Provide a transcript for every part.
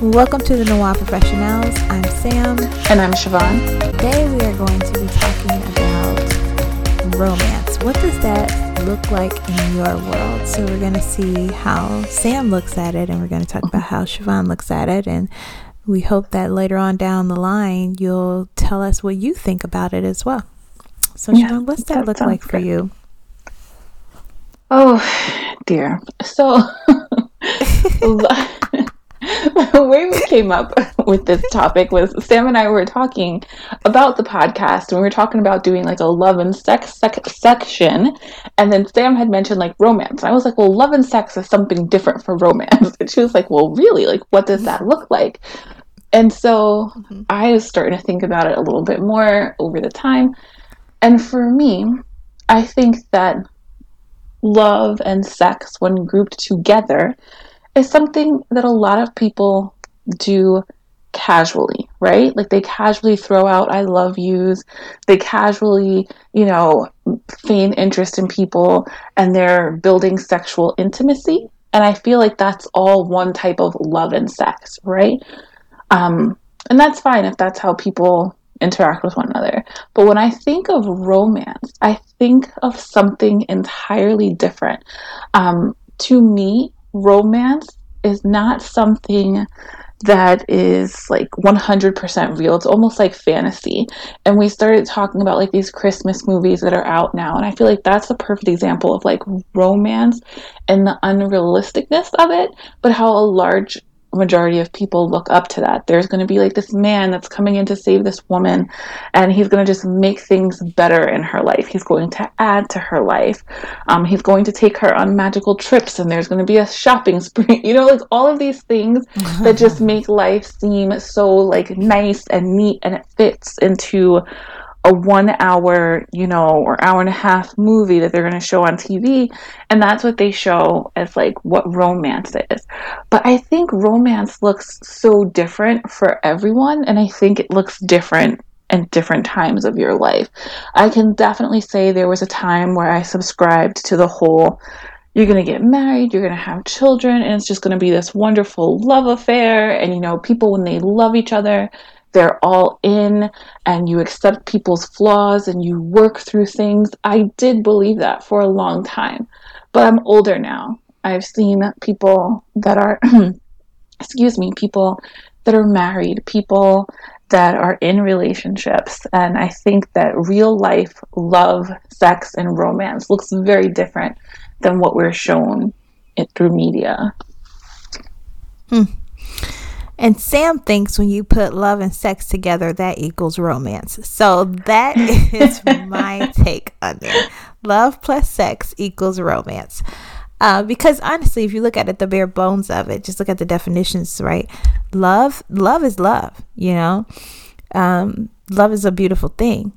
Welcome to the Noir Professionals. I'm Sam. And I'm Shavon. Today we are going to be talking about romance. What does that look like in your world? So we're going to see how Sam looks at it, and we're going to talk about how Shavon looks at it. And we hope that later on down the line, you'll tell us what you think about it as well. So, yeah, Shavon, what's that, that look like for you? Oh, dear. So, the way we came up with this topic was Sam and I were talking about the podcast and we were talking about doing like a love and sex sec- section. And then Sam had mentioned like romance. I was like, well, love and sex is something different from romance. And she was like, well, really? Like, what does that look like? And so mm-hmm. I was starting to think about it a little bit more over the time. And for me, I think that love and sex, when grouped together, is something that a lot of people do casually, right? Like they casually throw out I love yous. They casually, you know, feign interest in people and they're building sexual intimacy. And I feel like that's all one type of love and sex, right? Um, and that's fine if that's how people interact with one another. But when I think of romance, I think of something entirely different. Um, to me, romance is not something that is like 100% real. It's almost like fantasy. And we started talking about like these Christmas movies that are out now. And I feel like that's the perfect example of like romance and the unrealisticness of it, but how a large majority of people look up to that. There's going to be like this man that's coming in to save this woman, and he's going to just make things better in her life. He's going to add to her life. Um, he's going to take her on magical trips, and there's going to be a shopping spree. You know, like all of these things that just make life seem so like nice and neat, and it fits into a one hour, you know, or hour and a half movie that they're going to show on TV. And that's what they show as like what romance is. But I think romance looks so different for everyone. And I think it looks different in different times of your life. I can definitely say there was a time where I subscribed to the whole you're going to get married, you're going to have children, and it's just going to be this wonderful love affair. And, you know, people, when they love each other, they're all in and you accept people's flaws and you work through things. I did believe that for a long time, but I'm older now. I've seen people that are, excuse me, people that are married, people that are in relationships. And I think that real life love, sex, and romance looks very different than what we're shown it through media. Hmm. And Sam thinks when you put love and sex together, that equals romance. So that is my take on it. Love plus sex equals romance. Uh, because honestly, if you look at it, the bare bones of it, just look at the definitions, right? Love, love is love. You know, um, love is a beautiful thing.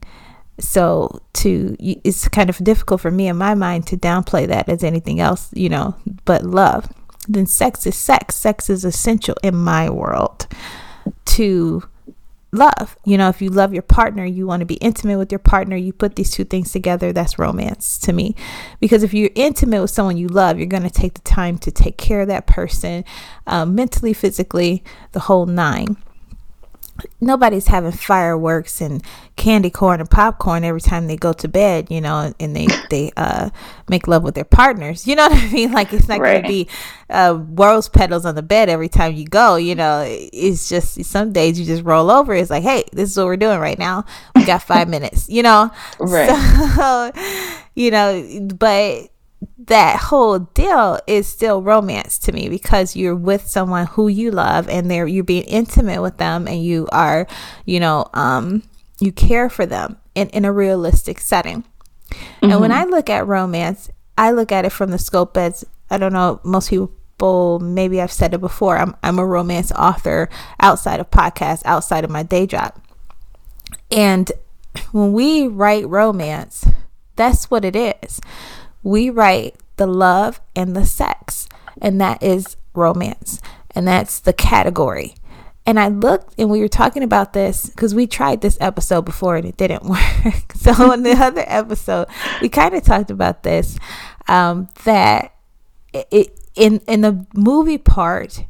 So to it's kind of difficult for me in my mind to downplay that as anything else, you know, but love then sex is sex. Sex is essential in my world to love. You know, if you love your partner, you want to be intimate with your partner, you put these two things together, that's romance to me. Because if you're intimate with someone you love, you're going to take the time to take care of that person um, mentally, physically, the whole nine nobody's having fireworks and candy corn and popcorn every time they go to bed, you know, and they they uh make love with their partners. You know what I mean? Like it's not right. going to be uh rose petals on the bed every time you go. You know, it's just some days you just roll over. It's like, hey, this is what we're doing right now. We got five minutes. You know, right? So, you know, but that whole deal is still romance to me because you're with someone who you love and they're you're being intimate with them and you are you know um you care for them in, in a realistic setting mm-hmm. and when mm-hmm. i look at romance i look at it from the scope as i don't know most people maybe i've said it before i'm, I'm a romance author outside of podcasts outside of my day job and when we write romance that's what it is we write the love and the sex, and that is romance, and that's the category. And I looked and we were talking about this because we tried this episode before and it didn't work. so, in the other episode, we kind of talked about this um, that it, in, in the movie part,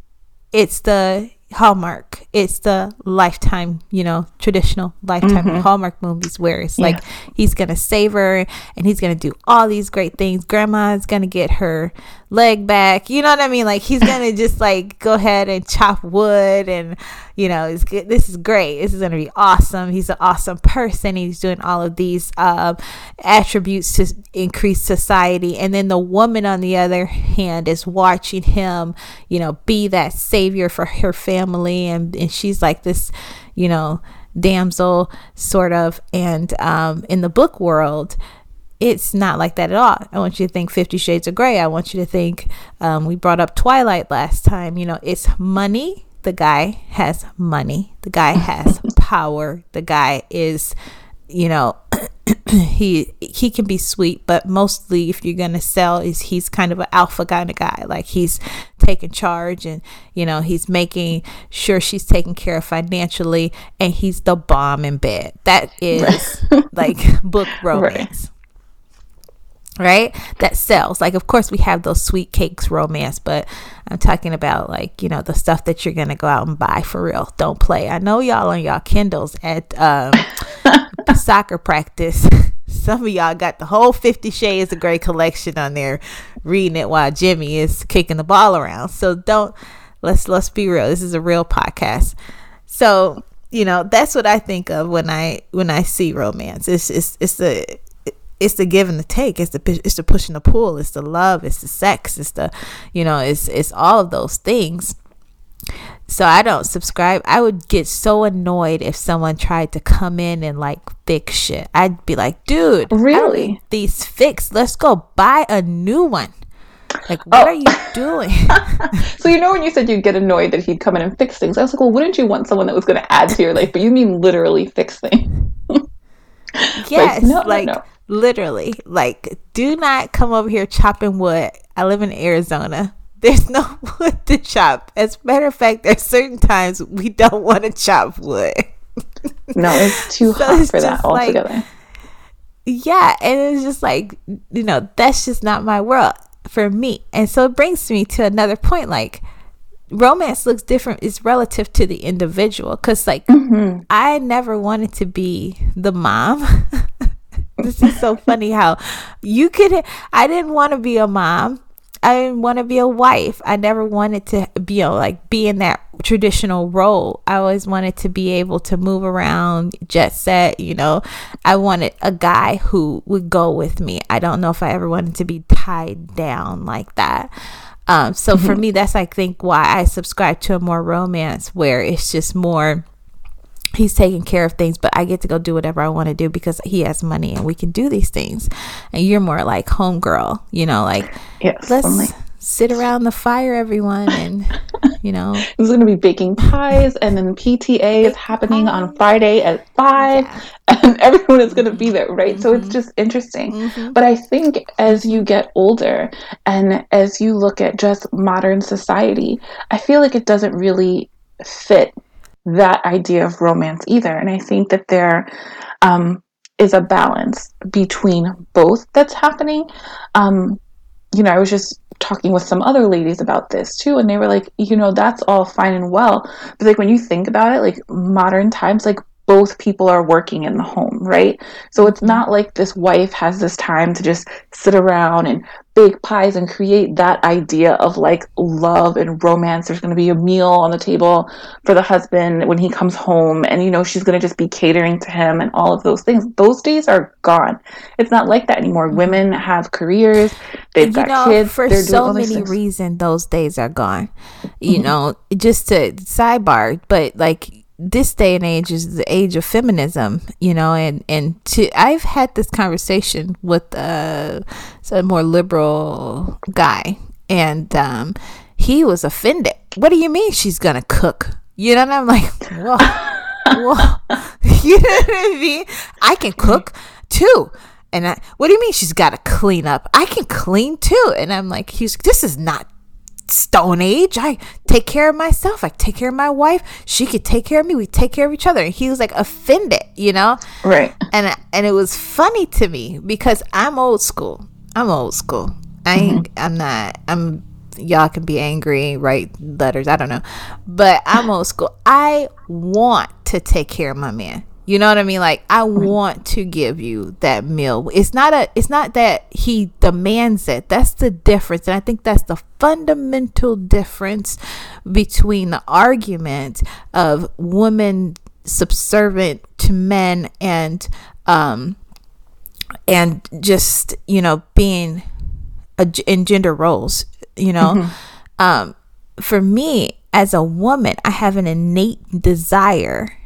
it's the Hallmark. It's the lifetime, you know, traditional lifetime mm-hmm. Hallmark movies where it's like he's gonna save her and he's gonna do all these great things. Grandma's gonna get her leg back. You know what I mean? Like he's gonna just like go ahead and chop wood and you know, it's good. This is great. This is gonna be awesome. He's an awesome person. He's doing all of these um, attributes to increase society. And then the woman on the other hand is watching him, you know, be that savior for her family and, and she's like this, you know, damsel sort of and um in the book world it's not like that at all. I want you to think Fifty Shades of Grey. I want you to think, um, we brought up Twilight last time. You know, it's money. The guy has money. The guy has power. The guy is, you know, he he can be sweet, but mostly if you're gonna sell, is he's kind of an alpha kind of guy. Like he's taking charge, and you know he's making sure she's taken care of financially, and he's the bomb in bed. That is like book romance. Right right? That sells. Like of course we have those sweet cakes romance but i'm talking about like you know the stuff that you're gonna go out and buy for real. Don't play. I know y'all on y'all kindles at um, soccer practice. Some of y'all got the whole 50 shades of gray collection on there reading it while jimmy is kicking the ball around. So don't let's let's be real. This is a real podcast. So you know that's what i think of when i when i see romance. It's it's it's a it's the give and the take it's the it's the push and the pull it's the love it's the sex it's the you know it's it's all of those things. So i don't subscribe i would get so annoyed if someone tried to come in and like fix shit. I'd be like dude really? these fixed let's go buy a new one. Like what oh. are you doing? So you know when you said you'd get annoyed that he'd come in and fix things i was like well wouldn't you want someone that was going to add to your life but you mean literally fix things? Yes like, no, like no, no Literally, like, do not come over here chopping wood. I live in Arizona. There's no wood to chop. As a matter of fact, there's certain times we don't want to chop wood. no, it's too so hot it's for that altogether. Like, yeah, and it's just like, you know, that's just not my world for me. And so it brings me to another point like, romance looks different is relative to the individual because like mm-hmm. i never wanted to be the mom this is so funny how you could I didn't want to be a mom. I didn't want to be a wife. I never wanted to be you know, like be in that traditional role. I always wanted to be able to move around, jet set, you know. I wanted a guy who would go with me. I don't know if I ever wanted to be tied down like that. Um, so mm-hmm. for me, that's I think why I subscribe to a more romance where it's just more he's taking care of things but i get to go do whatever i want to do because he has money and we can do these things and you're more like homegirl you know like yes, let's only. sit around the fire everyone and you know he's going to be baking pies and then pta is happening on friday at five yeah. and everyone is going to be there right mm-hmm. so it's mm-hmm. just interesting mm-hmm. but i think as you get older and as you look at just modern society i feel like it doesn't really fit that idea of romance either. And I think that there um, is a balance between both that's happening. Um, you know, I was just talking with some other ladies about this too, and they were like, you know, that's all fine and well. But like when you think about it, like modern times, like both people are working in the home, right? So it's not like this wife has this time to just sit around and bake pies and create that idea of like love and romance. There's going to be a meal on the table for the husband when he comes home, and you know, she's going to just be catering to him and all of those things. Those days are gone. It's not like that anymore. Mm-hmm. Women have careers, they've you got know, kids. For so many reasons, those days are gone. You mm-hmm. know, just to sidebar, but like this day and age is the age of feminism, you know, and and to I've had this conversation with a more liberal guy, and um, he was offended. What do you mean she's gonna cook? You know, and I'm like, whoa, whoa, you know what I mean? I can cook too. And I, what do you mean she's got to clean up? I can clean too. And I'm like, he's, this is not stone age i take care of myself i take care of my wife she could take care of me we take care of each other and he was like offended you know right and and it was funny to me because i'm old school i'm old school i ain't mm-hmm. i'm not i'm y'all can be angry, write letters. I don't know, but I'm old school. I want to take care of my man. You know what I mean? Like I want to give you that meal. It's not a it's not that he demands it. That's the difference. And I think that's the fundamental difference between the argument of women subservient to men and um and just, you know, being a, in gender roles, you know. Mm-hmm. Um for me as a woman, I have an innate desire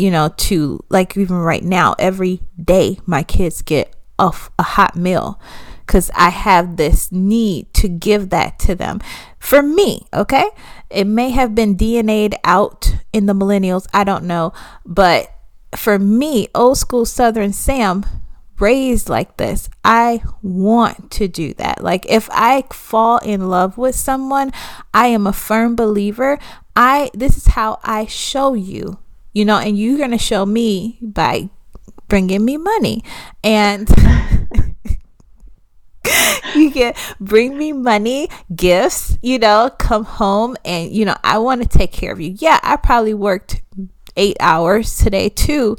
you know, to like even right now, every day my kids get a, a hot meal because I have this need to give that to them. For me, okay? It may have been DNA'd out in the millennials, I don't know. But for me, old school Southern Sam, raised like this, I want to do that. Like if I fall in love with someone, I am a firm believer. I this is how I show you you know, and you're going to show me by bringing me money. And you can bring me money, gifts, you know, come home and, you know, I want to take care of you. Yeah, I probably worked eight hours today too,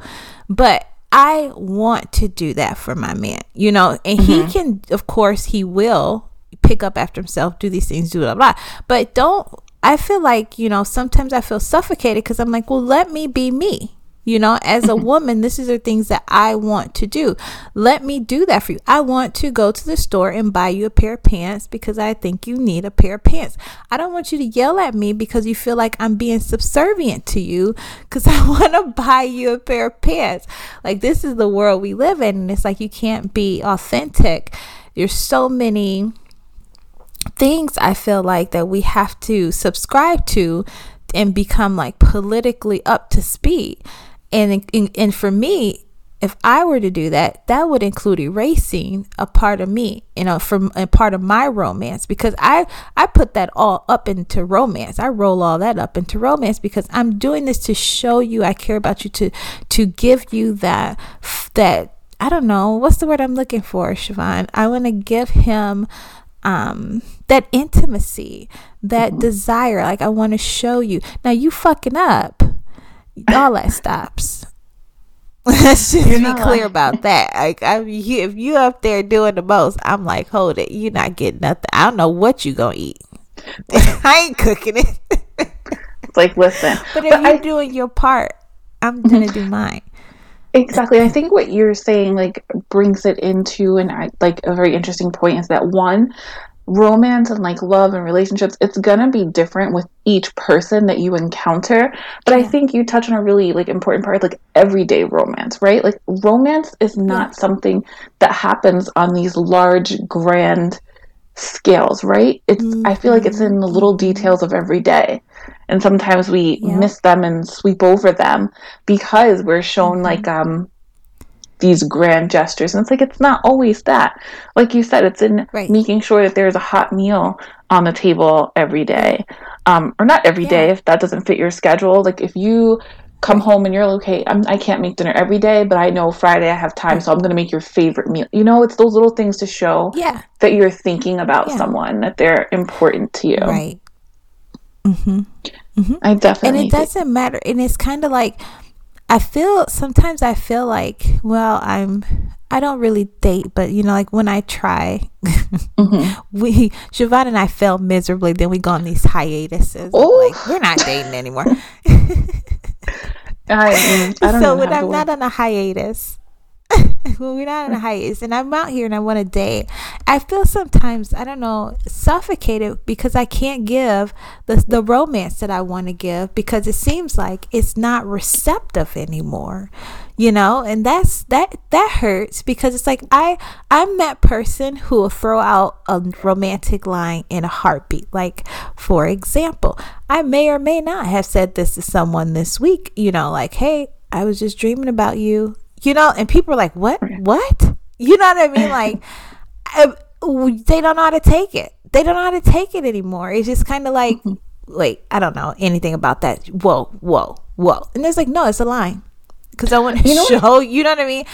but I want to do that for my man, you know, and mm-hmm. he can, of course, he will pick up after himself, do these things, do blah, blah. But don't I feel like, you know, sometimes I feel suffocated because I'm like, well, let me be me. You know, as a woman, this is the things that I want to do. Let me do that for you. I want to go to the store and buy you a pair of pants because I think you need a pair of pants. I don't want you to yell at me because you feel like I'm being subservient to you because I want to buy you a pair of pants. Like, this is the world we live in. And it's like you can't be authentic. There's so many things I feel like that we have to subscribe to and become like politically up to speed. And and and for me, if I were to do that, that would include erasing a part of me, you know, from a part of my romance because I I put that all up into romance. I roll all that up into romance because I'm doing this to show you I care about you to to give you that that I don't know what's the word I'm looking for, Shavon. I want to give him um that intimacy that mm-hmm. desire like i want to show you. Now you fucking up. All that stops. Let's just be clear about that. Like I mean, you, if you up there doing the most i'm like hold it. You're not getting nothing. I don't know what you gonna eat. I ain't cooking it. It's like listen but if but you're I, doing your part i'm gonna do mine Exactly. I think what you're saying like brings it into and like a very interesting point is that one romance and like love and relationships it's gonna be different with each person that you encounter but yeah. i think you touch on a really like important part like everyday romance right like romance is not yeah. something that happens on these large grand scales right it's mm-hmm. i feel like it's in the little mm-hmm. details of every day and sometimes we yeah. miss them and sweep over them because we're shown mm-hmm. like um these grand gestures and it's like it's not always that like you said it's in right. making sure that there's a hot meal on the table every day um, or not every yeah. day if that doesn't fit your schedule like if you come home and you're like, okay, I'm, I can not make dinner every day, but I know Friday I have time, so I'm going to make your favorite meal. You know, it's those little things to show yeah. that you're thinking about yeah. someone, that they're important to you. Right. Mm-hmm. Mm-hmm. I definitely. And it doesn't matter. And it's kind of like, I feel sometimes I feel like, well, I'm I don't really date, but you know, like when I try, mm-hmm. we Shavon and I fail miserably. Then we go on these hiatuses. Like we're not dating anymore. I, mm, I so when I'm not on a hiatus, when we're not in a hiatus and I'm out here and I want to date, I feel sometimes, I don't know, suffocated because I can't give the, the romance that I want to give because it seems like it's not receptive anymore you know? And that's that that hurts because it's like i i'm that person who will throw out a romantic line in a heartbeat. Like for example i may or may not have said this to someone this week you know like hey i was just dreaming about you you know, and people are like, "What? What?" You know what I mean? Like, I, they don't know how to take it. They don't know how to take it anymore. It's just kind of like, mm-hmm. wait, I don't know anything about that. Whoa, whoa, whoa, and it's like, no, it's a line because I want to you know show. What? You know what I mean?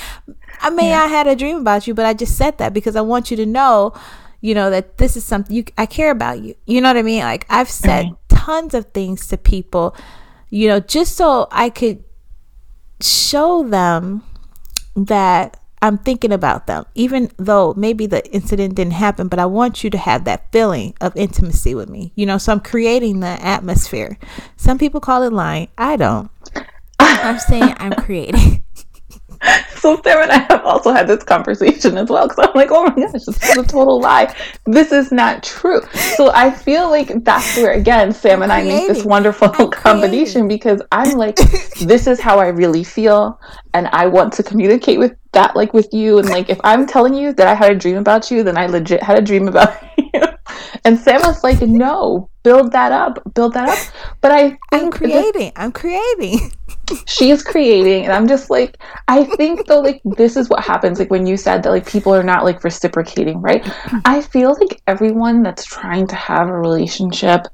I mean, yeah. I had a dream about you, but I just said that because I want you to know you know that this is something you I care about you. You know what I mean? Like I've said right. tons of things to people, you know, just so I could show them that I'm thinking about them, even though maybe the incident didn't happen, but I want you to have that feeling of intimacy with me. You know, so I'm creating the atmosphere. Some people call it lying. I don't. I'm saying I'm creating. so Sam and I have also had this conversation as well because I'm like, oh my gosh, this is a total lie. This is not true. So I feel like that's where again Sam and I make this wonderful I'm combination because I'm like, this is how I really feel, and I want to communicate with that like with you. And like if I'm telling you that I had a dream about you, then I legit had a dream about you. And Sam was like, no, build that up, build that up. But I I'm creating. I'm creating she's creating and i'm just like i think though like this is what happens like when you said that like people are not like reciprocating right? I feel like everyone that's trying to have a relationship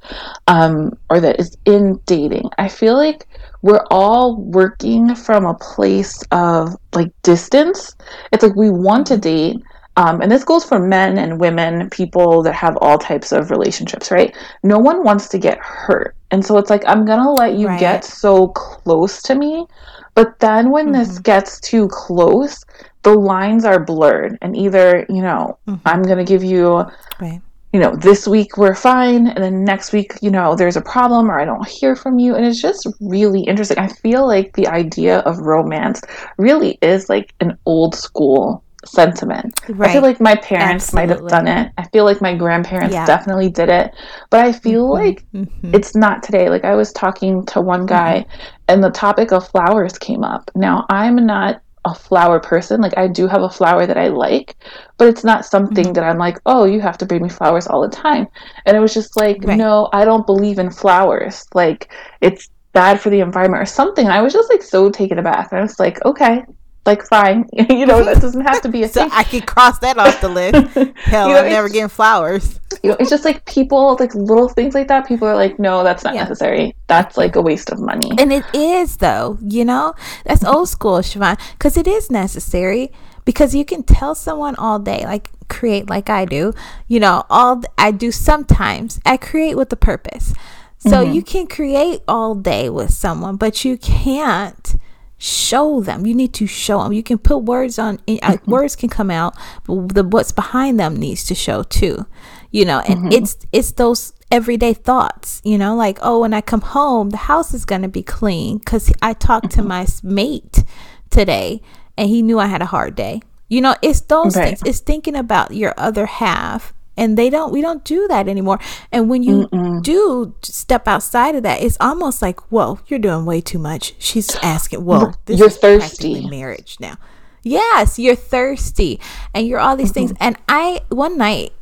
um or that is in dating i feel like we're all working from a place of like distance. It's like we want to date um, and this goes for men and women, people that have all types of relationships, right? No one wants to get hurt. And so it's like, I'm going to let you right. get so close to me. But then when mm-hmm. this gets too close, the lines are blurred. And either, you know, mm-hmm. I'm going to give you. Right you know, this week we're fine, and then next week, you know, there's a problem or I don't hear from you. And it's just really interesting. I feel like the idea of romance really is like an old school sentiment. Right. I feel like my parents Absolutely. might have done it. I feel like my grandparents yeah. definitely did it. But I feel mm-hmm. like mm-hmm. it's not today. Like I was talking to one guy mm-hmm. and the topic of flowers came up. Now, I'm not a flower person. Like I do have a flower that I like, but it's not something mm-hmm. that I'm like, "Oh, you have to bring me flowers all the time." And it was just like, right. "No, I don't believe in flowers. Like it's bad for the environment or something." And I was just like so taken aback. And I was like, "Okay, like fine. You know that doesn't have to be a so thing. i can cross that off the list. Hell you know, i'm never getting flowers. You know it's just like people like little things like that people are like no that's not yeah. necessary. That's like a waste of money. And it is though you know? That's old school Shavon because it is necessary because you can tell someone all day like create like i do you know all i do sometimes i create with a purpose. So mm-hmm. you can create all day with someone but you can't show them you need to show them you can put words on mm-hmm. words can come out but the what's behind them needs to show too you know and mm-hmm. it's it's those everyday thoughts you know like oh when i come home the house is going to be clean because i talked mm-hmm. to my mate today and he knew i had a hard day you know it's those things it's thinking about your other half and they don't we don't do that anymore. And when you Mm-mm. do step outside of that it's almost like whoa you're doing way too much. She's asking whoa this you're is thirsty. marriage now. Yes you're thirsty. And you're all these mm-hmm. things and i one night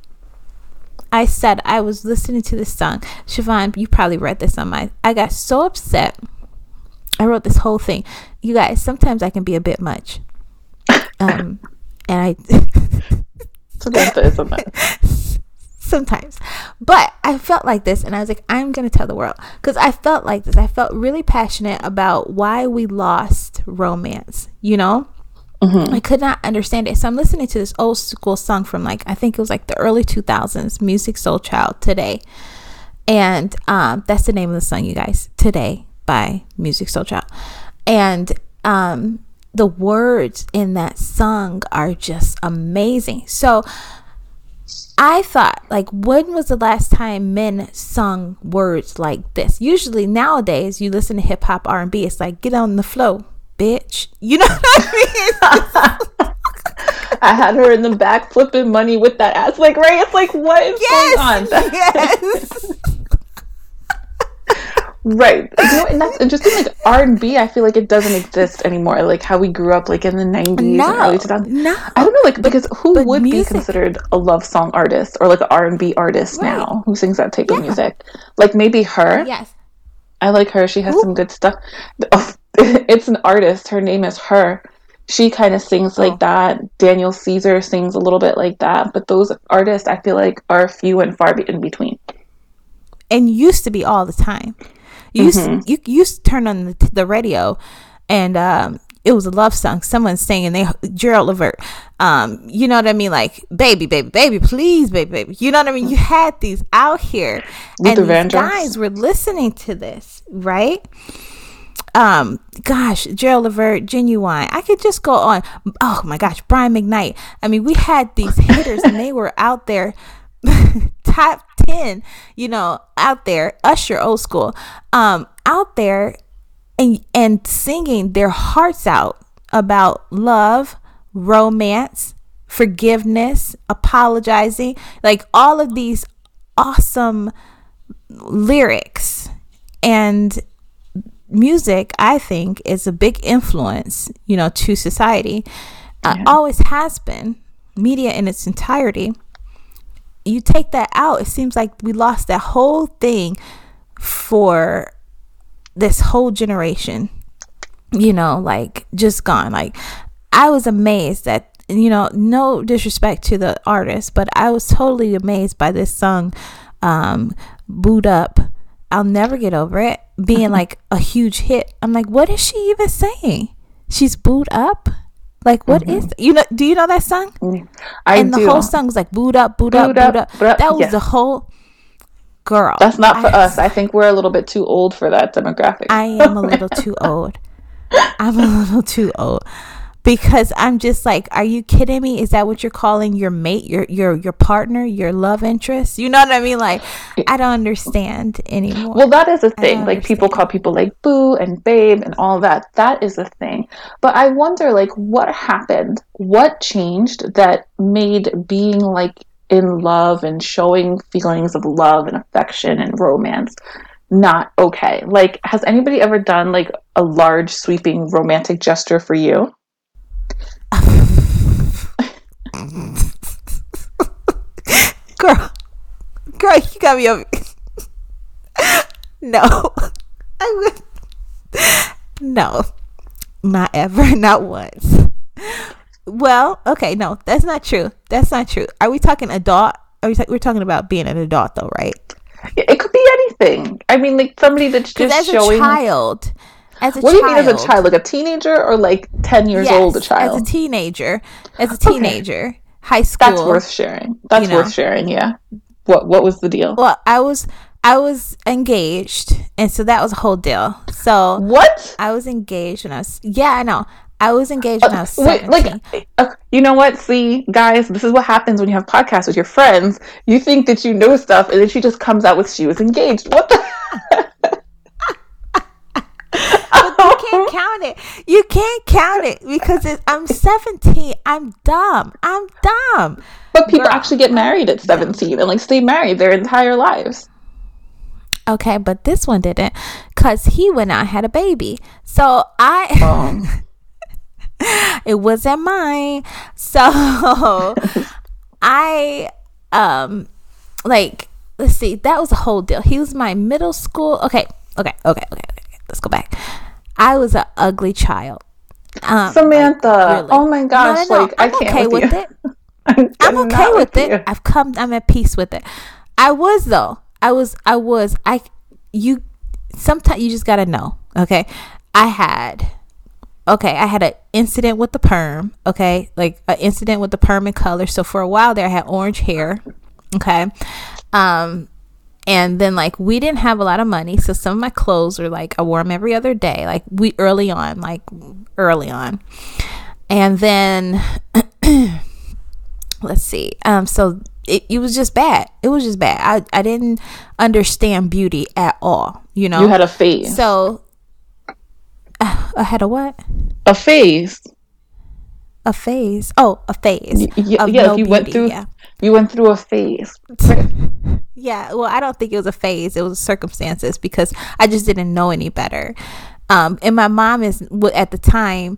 i said i was listening to this song. Shavon you probably read this on my i got so upset. I wrote this whole thing. You guys sometimes i can be a bit much. Um and i Samantha is sometimes. But I felt like this and I was like, I'm going to tell the world. Because I felt like this. I felt really passionate about why we lost romance, you know? Mm-hmm. I could not understand it. So I'm listening to this old school song from like, I think it was like the early 2000s, Musiq Soulchild Today. And um, that's the name of the song, you guys. Today by Musiq Soulchild. And um, the words in that song are just amazing. So I thought, like, when was the last time men sung words like this? Usually nowadays, you listen to hip hop R and B, it's like, get on the flow, bitch. You know what I mean? I had her in the back flipping money with that ass. Like, right? It's like, what is yes, going on? yes. Right. You know, and that's interesting. Like R and B, I feel like it doesn't exist anymore. Like how we grew up, like in the nineties no, and early 2000s. No, I don't know. Like because who would music, be considered a love song artist or like an R and B artist right. now who sings that type yeah. of music? Like maybe her. Yes. I like her. She has Ooh. some good stuff. It's an artist. Her name is her. She kind of sings oh. like that. Daniel Caesar sings a little bit like that. But those artists, I feel like, are few and far in between. And used to be all the time. You mm-hmm. used, you, you used to turn on the, the radio and um, it was a love song. Someone singing they Gerald Levert. Um, you know what I mean? Like baby, baby, baby, please, baby, baby. You know what I mean? You had these out here, Luther and these guys were listening to this, right? Um, gosh, Gerald Levert, genuine. I could just go on. Oh my gosh, Brian McKnight. I mean, we had these hitters, and they were out there. top 10 you know out there usher old school um out there and and singing their hearts out about love, romance, forgiveness, apologizing, like all of these awesome lyrics. And music i think is a big influence you know to society. Uh, always has been media in its entirety you take that out it seems like we lost that whole thing for this whole generation, you know, like just gone. Like I was amazed that you know, no disrespect to the artist, but I was totally amazed by this song, um, Boo'd Up. I'll never get over it being like a huge hit. I'm like, what is she even saying? She's booed up? Like what mm-hmm. is you know do you know that song? Mm, I and the whole song was like booed up, booed, up, booed up, up. That was yes. the whole girl. That's not for I, us. I think we're a little bit too old for that demographic. I am a little too old. I'm a little too old because I'm just like, are you kidding me? Is that what you're calling your mate, your your your partner, your love interest? You know what I mean? Like, I don't understand anymore. Well, that is a thing. Like understand. people call people like boo and babe and all that. That is a thing. But I wonder, like, what happened? What changed that made being like in love and showing feelings of love and affection and romance not okay. Like, has anybody ever done like a large sweeping romantic gesture for you? Girl, girl, you got me over. no, I would. No, not ever, not once. Well, okay, no, that's not true. That's not true. Are we talking adult? Are we ta- we're talking about being an adult though, right? It could be anything. I mean, like somebody that's just as showing. a child, as a what child, do you mean as a child? Like a teenager or like ten years yes, old? A child as a teenager, as a teenager, okay. high school. That's worth sharing. That's you know. worth sharing. Yeah. What What was the deal? Well, I was I was engaged, and so that was a whole deal. So what? I was engaged when I was yeah, I know. I was engaged when I was 17. Wait, like, uh, you know what? See, guys, this is what happens when you have podcasts with your friends. You think that you know stuff, and then she just comes out with she was engaged. What the? you can't count it. You can't count it because it, I'm 17. I'm dumb. I'm dumb. But people Girl, actually get married at 17 and like stay married their entire lives. Okay, but this one didn't because he went out had a baby. So I. Um. it wasn't mine. So I um like let's see, that was a whole deal. He was my middle school. Okay, okay, okay, okay, okay. Let's go back. I was an ugly child. Um, Samantha, like, really. oh my gosh, no, no, no. like I'm I can't okay with, with it. I'm, I'm okay with, with it. I've come. I'm at peace with it. I was though. I was. I was. I. You. Sometimes you just gotta know. Okay. I had okay, I had an incident with the perm, okay, like an incident with the perm and color. So for a while there, I had orange hair, okay, um, and then like we didn't have a lot of money, so some of my clothes were like I wore them every other day, like we early on, like early on, and then let's see, um, so it, it was just bad. It was just bad. I I didn't understand beauty at all. You know, you had a phase. So I had a what? A phase. A phase. Oh, a phase. Y- yeah, no you beauty, went through. Yeah. You went through a phase. yeah. Well, I don't think it was a phase. It was circumstances because I just didn't know any better. Um, and my mom is at the time.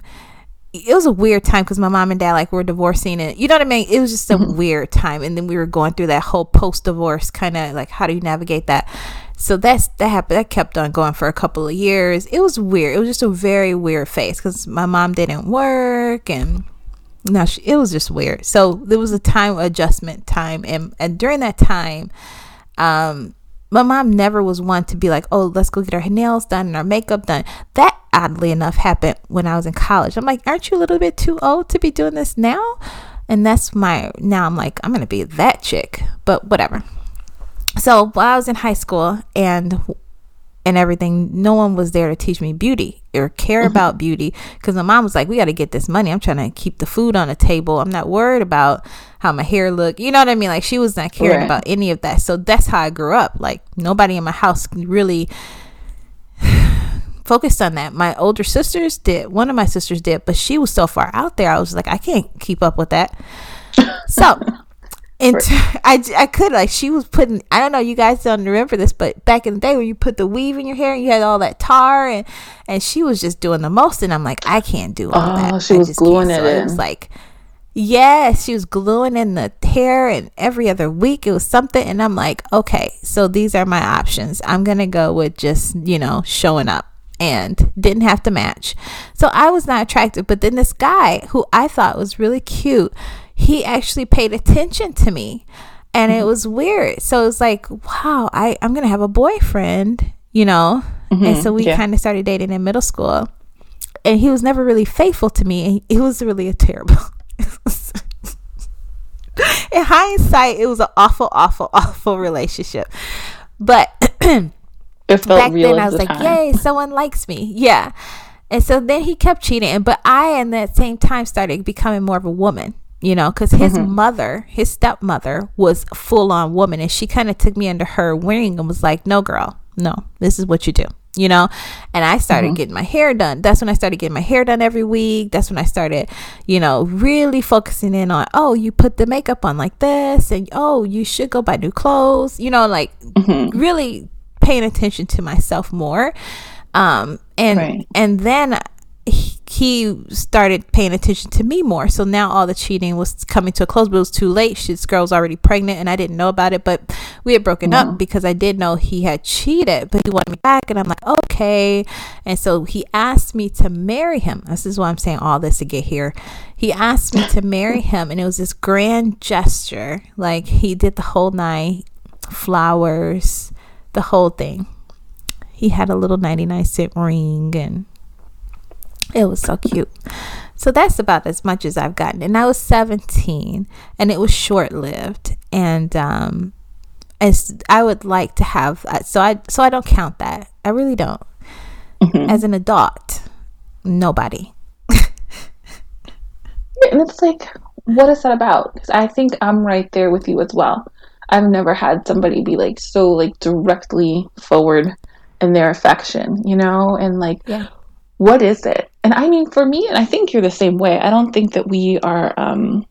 It was a weird time because my mom and dad like were divorcing and you know what I mean. It was just a mm-hmm. weird time, and then we were going through that whole post divorce kind of like how do you navigate that so that's that happened that kept on going for a couple of years it was weird it was just a very weird phase because my mom didn't work and no it was just weird so there was a time adjustment time and and during that time um my mom never was one to be like, oh, let's go get our nails done and our makeup done. That oddly enough happened when I was in college. I'm like, aren't you a little bit too old to be doing this now? And that's my, now I'm like, I'm to be that chick, but whatever. So while I was in high school and and everything, no one was there to teach me beauty or care mm-hmm. about beauty because my mom was like, "We got to get this money. I'm trying to keep the food on the table. I'm not worried about how my hair look. You know what I mean? Like she was not caring right. about any of that. So that's how I grew up. Like nobody in my house really focused on that. My older sisters did. One of my sisters did, but she was so far out there. I was like, I can't keep up with that. So and I, I could like she was putting I don't know you guys don't remember this but back in the day when you put the weave in your hair and you had all that tar and and she was just doing the most and I'm like I can't do all oh, that she was gluing it so in. it was like yes she was gluing in the hair and every other week it was something and I'm like okay so these are my options. I'm gonna go with just you know showing up and didn't have to match. So I was not attracted but then this guy who I thought was really cute he actually paid attention to me and it mm-hmm. was weird so it was like wow I, i'm gonna have a boyfriend you know mm-hmm. and so we yeah. kind of started dating in middle school and he was never really faithful to me and it was really a terrible in hindsight it was an awful awful awful relationship but back then i was like time. yay someone likes me yeah and so then he kept cheating but i in that same time started becoming more of a woman you know, because his mm-hmm. mother, his stepmother, was full on woman, and she kind of took me under her wing and was like, "No, girl, no, this is what you do." You know, and I started mm-hmm. getting my hair done. That's when I started getting my hair done every week. That's when I started, you know, really focusing in on, oh, you put the makeup on like this, and oh, you should go buy new clothes. You know, like mm-hmm. really paying attention to myself more. Um, and right. and then he started paying attention to me more. So now all the cheating was coming to a close, but it was too late. This girl's already pregnant, and I didn't know about it. But we had broken up because I did know he had cheated, but he wanted me back, and I'm like, okay. And so he asked me to marry him. This is why I'm saying all this to get here. He asked me to marry him, and it was this grand gesture. Like he did the whole night, flowers, the whole thing. He had a little 99 cent ring and it was so cute. So that's about as much as I've gotten. And I was 17 and it was short lived. And um as I would like to have uh, so I so I don't count that. I really don't. Mm-hmm. As an adult, nobody. and it's like what is that about? Cuz I think I'm right there with you as well. I've never had somebody be like so like directly forward in their affection, you know, and like yeah what is it? And I mean, for me, and I think you're the same way. I don't think that we are um,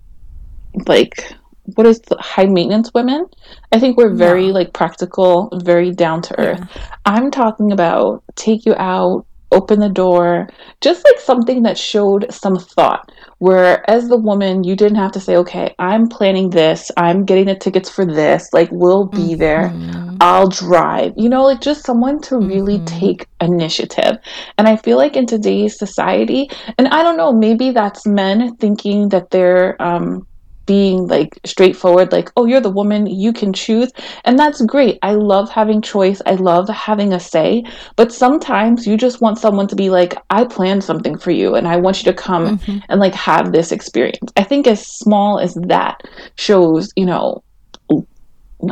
like what is the high maintenance women. I think we're very no. like practical, very down to earth. Yeah. I'm talking about take you out, open the door, just like something that showed some thought. Where as the woman, you didn't have to say, okay, I'm planning this, I'm getting the tickets for this, like we'll be mm-hmm. there, I'll drive, you know, like just someone to really mm-hmm. take initiative. And I feel like in today's society, and I don't know, maybe that's men thinking that they're, um, being like straightforward like oh you're the woman you can choose and that's great. I love having choice. I love having a say. But sometimes you just want someone to be like i planned something for you and i want you to come mm-hmm. and like have this experience. I think as small as that shows you know i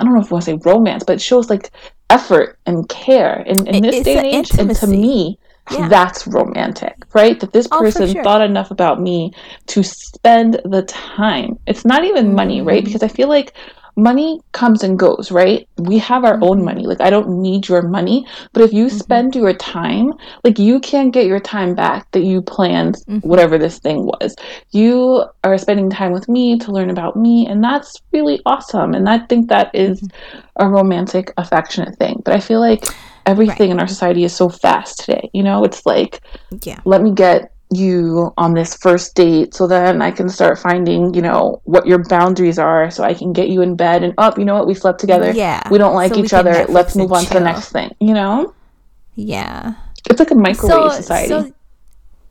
don't know if i want to say romance but it shows like effort and care. In, in this day and age intimacy. and to me yeah. that's romantic, right? That this person oh, sure. thought enough about me to spend the time. It's not even mm-hmm. money, right? Because I feel like money comes and goes, right? We have our mm-hmm. own money. Like, I don't need your money. But if you mm-hmm. spend your time, like, you can't get your time back that you planned, mm-hmm. whatever this thing was. You are spending time with me to learn about me. And that's really awesome. And I think that is mm-hmm. a romantic, affectionate thing. But I feel like everything right. in our society is so fast today. You know, it's like, yeah, let me get you on this first date so then I can start finding, you know, what your boundaries are so I can get you in bed and up, oh, you know what, we slept together. Yeah. We don't like so each other. Netflix Let's move on chill. to the next thing, you know? Yeah. It's like a microwave so, society. So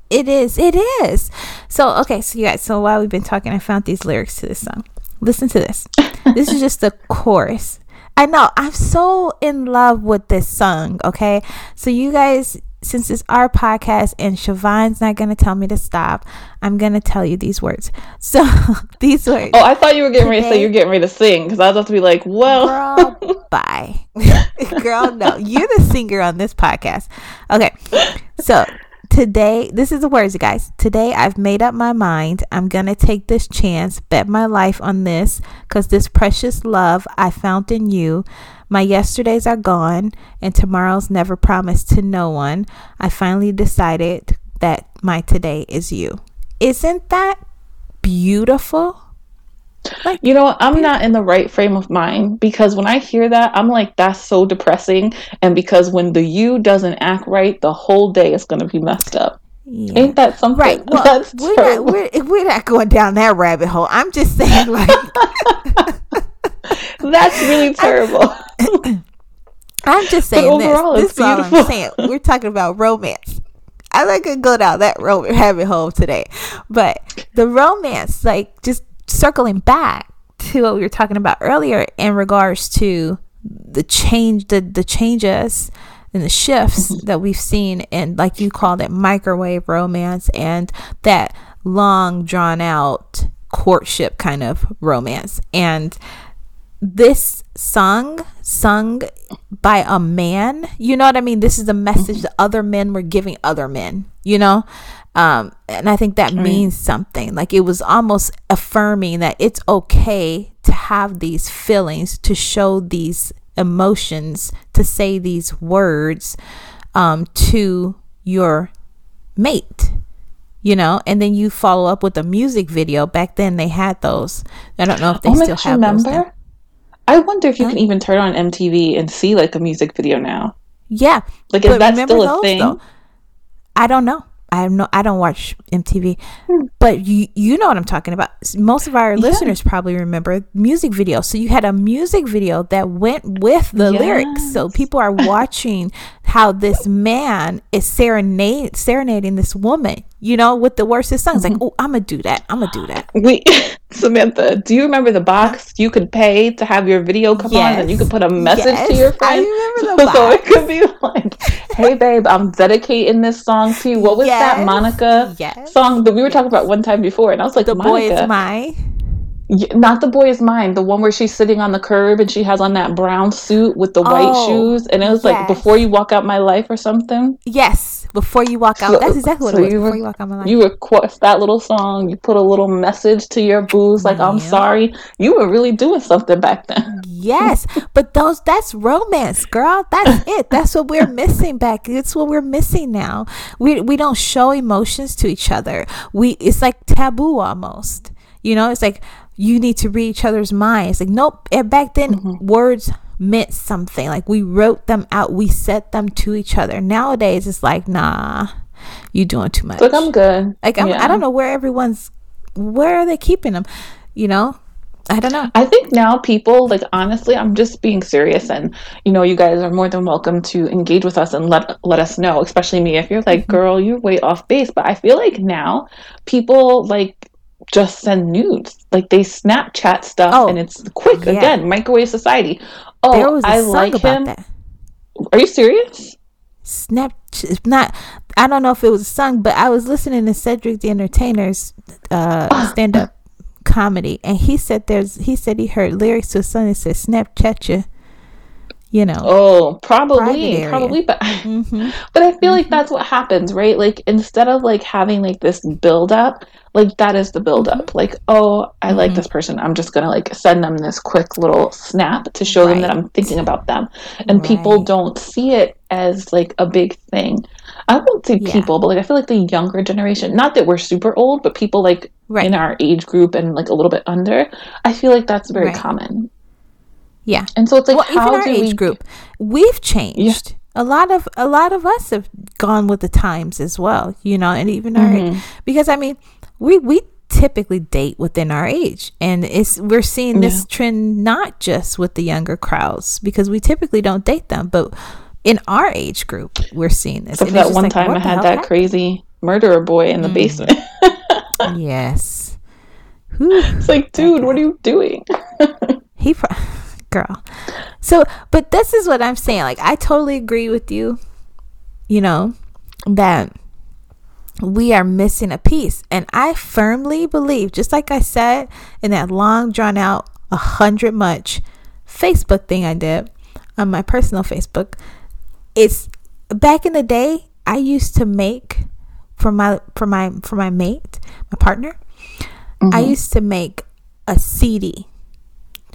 it is. It is. So okay, so you guys, so while we've been talking, I found these lyrics to this song. Listen to this. this is just the chorus. I know. I'm so in love with this song. Okay. So, you guys, since it's our podcast and Shavon's not going to tell me to stop, I'm going to tell you these words. So, these words. Oh, I thought you were getting ready to say you're getting ready to sing because I was about to be like, well. Girl, bye. Girl, no. You're the singer on this podcast. Okay. So, Today, this is the words, you guys. Today, I've made up my mind. I'm going to take this chance, bet my life on this, because this precious love I found in you. My yesterdays are gone, and tomorrow's never promised to no one. I finally decided that my today is you. Isn't that beautiful? Like, you know, I'm not in the right frame of mind because when I hear that, I'm like, that's so depressing. And because when the you doesn't act right, the whole day is going to be messed up. Yeah. Ain't that something? Right. Well, that's we're not, we're, we're not going down that rabbit hole. I'm just saying, like, that's really terrible. I'm just saying overall, this. This is all I'm saying. We're talking about romance. I like to go down that rabbit hole today, but the romance, like, just circling back to what we were talking about earlier in regards to the change the the changes and the shifts mm-hmm. that we've seen and like you called it microwave romance and that long drawn out courtship kind of romance and this sung sung by a man you know what i mean this is a message mm-hmm. that other men were giving other men you know um, and I think that means something. Like it was almost affirming that it's okay to have these feelings, to show these emotions, to say these words um, to your mate. You know, and then you follow up with a music video. Back then, they had those. I don't know if they oh still gosh, have remember? those. Now. I wonder if you huh? can even turn on MTV and see like a music video now. Yeah, like is that still a those, thing? Though? I don't know. I no I don't watch MTV, hmm. but you you know what I'm talking about. Most of our yeah. listeners probably remember music video. So you had a music video that went with the yes. lyrics. So people are watching how this man is serenade, serenading this woman, you know, with the worst of songs. Mm-hmm. Like, oh, I'm gonna do that. I'm gonna do that. We, Samantha, do you remember the box you could pay to have your video come yes. on, and you could put a message yes. to your friend? I remember the box. so it could be like, "Hey, babe, I'm dedicating this song to you." What was yes. that Monica song that we were talking about one time before? And I was like, "The Monica, boy is my." not the boy is mine the one where she's sitting on the curb and she has on that brown suit with the white oh, shoes and it was like before you walk out my life or something yes before you walk out. So, that's exactly what so it was. you before were, you walk out my life. you request that little song you put a little message to your booze like yeah. i'm sorry. You were really doing something back then. Yes but those that's romance girl. That's it. That's what we're missing back. It's what we're missing now. We we don't show emotions to each other. We it's like taboo almost. You know it's like you need to read each other's minds. Like, nope. And back then, mm-hmm. words meant something. Like, we wrote them out, we said them to each other. Nowadays, it's like, nah, you doing too much. Look, I'm good. Like, I'm, yeah. I don't know where everyone's, where are they keeping them? You know? I don't know. I think now people, like, honestly, I'm just being serious. And, you know, you guys are more than welcome to engage with us and let, let us know, especially me, if you're like, mm-hmm. girl, you're way off base. But I feel like now people, like, just send nudes. Like they Snapchat stuff oh, and it's quick. Yeah. Again, microwave society. Oh, there was a I song like about him. That. Are you serious? Snap not I don't know if it was a song, but I was listening to Cedric the Entertainer's uh, stand up comedy and he said there's he said he heard lyrics to a song that said Snapchat you you know oh probably probably but mm-hmm. but i feel mm-hmm. like that's what happens right like instead of like having like this build up like that is the build up mm-hmm. like oh i mm-hmm. like this person i'm just gonna like send them this quick little snap to show right. them that i'm thinking about them and right. people don't see it as like a big thing i won't say yeah. people but like i feel like the younger generation not that we're super old but people like right. in our age group and like a little bit under i feel like that's very common yeah. And so it's like well, how even our age we... group, we've changed. Yeah. A lot of a lot of us have gone with the times as well, you know, and even mm-hmm. our because I mean, we we typically date within our age and it's we're seeing this yeah. trend not just with the younger crowds because we typically don't date them but in our age group we're seeing this so that one like, time i had that happened? crazy murderer boy in the mm. basement yes it's like dude what are you doing he pro- girl. So, but this is what I'm saying. Like, I totally agree with you, you know, that we are missing a piece. And I firmly believe, just like I said in that long, drawn out, a hundred much Facebook thing I did on my personal Facebook, it's back in the day, I used to make for my for my for my mate, my partner, mm-hmm. I used to make a CD.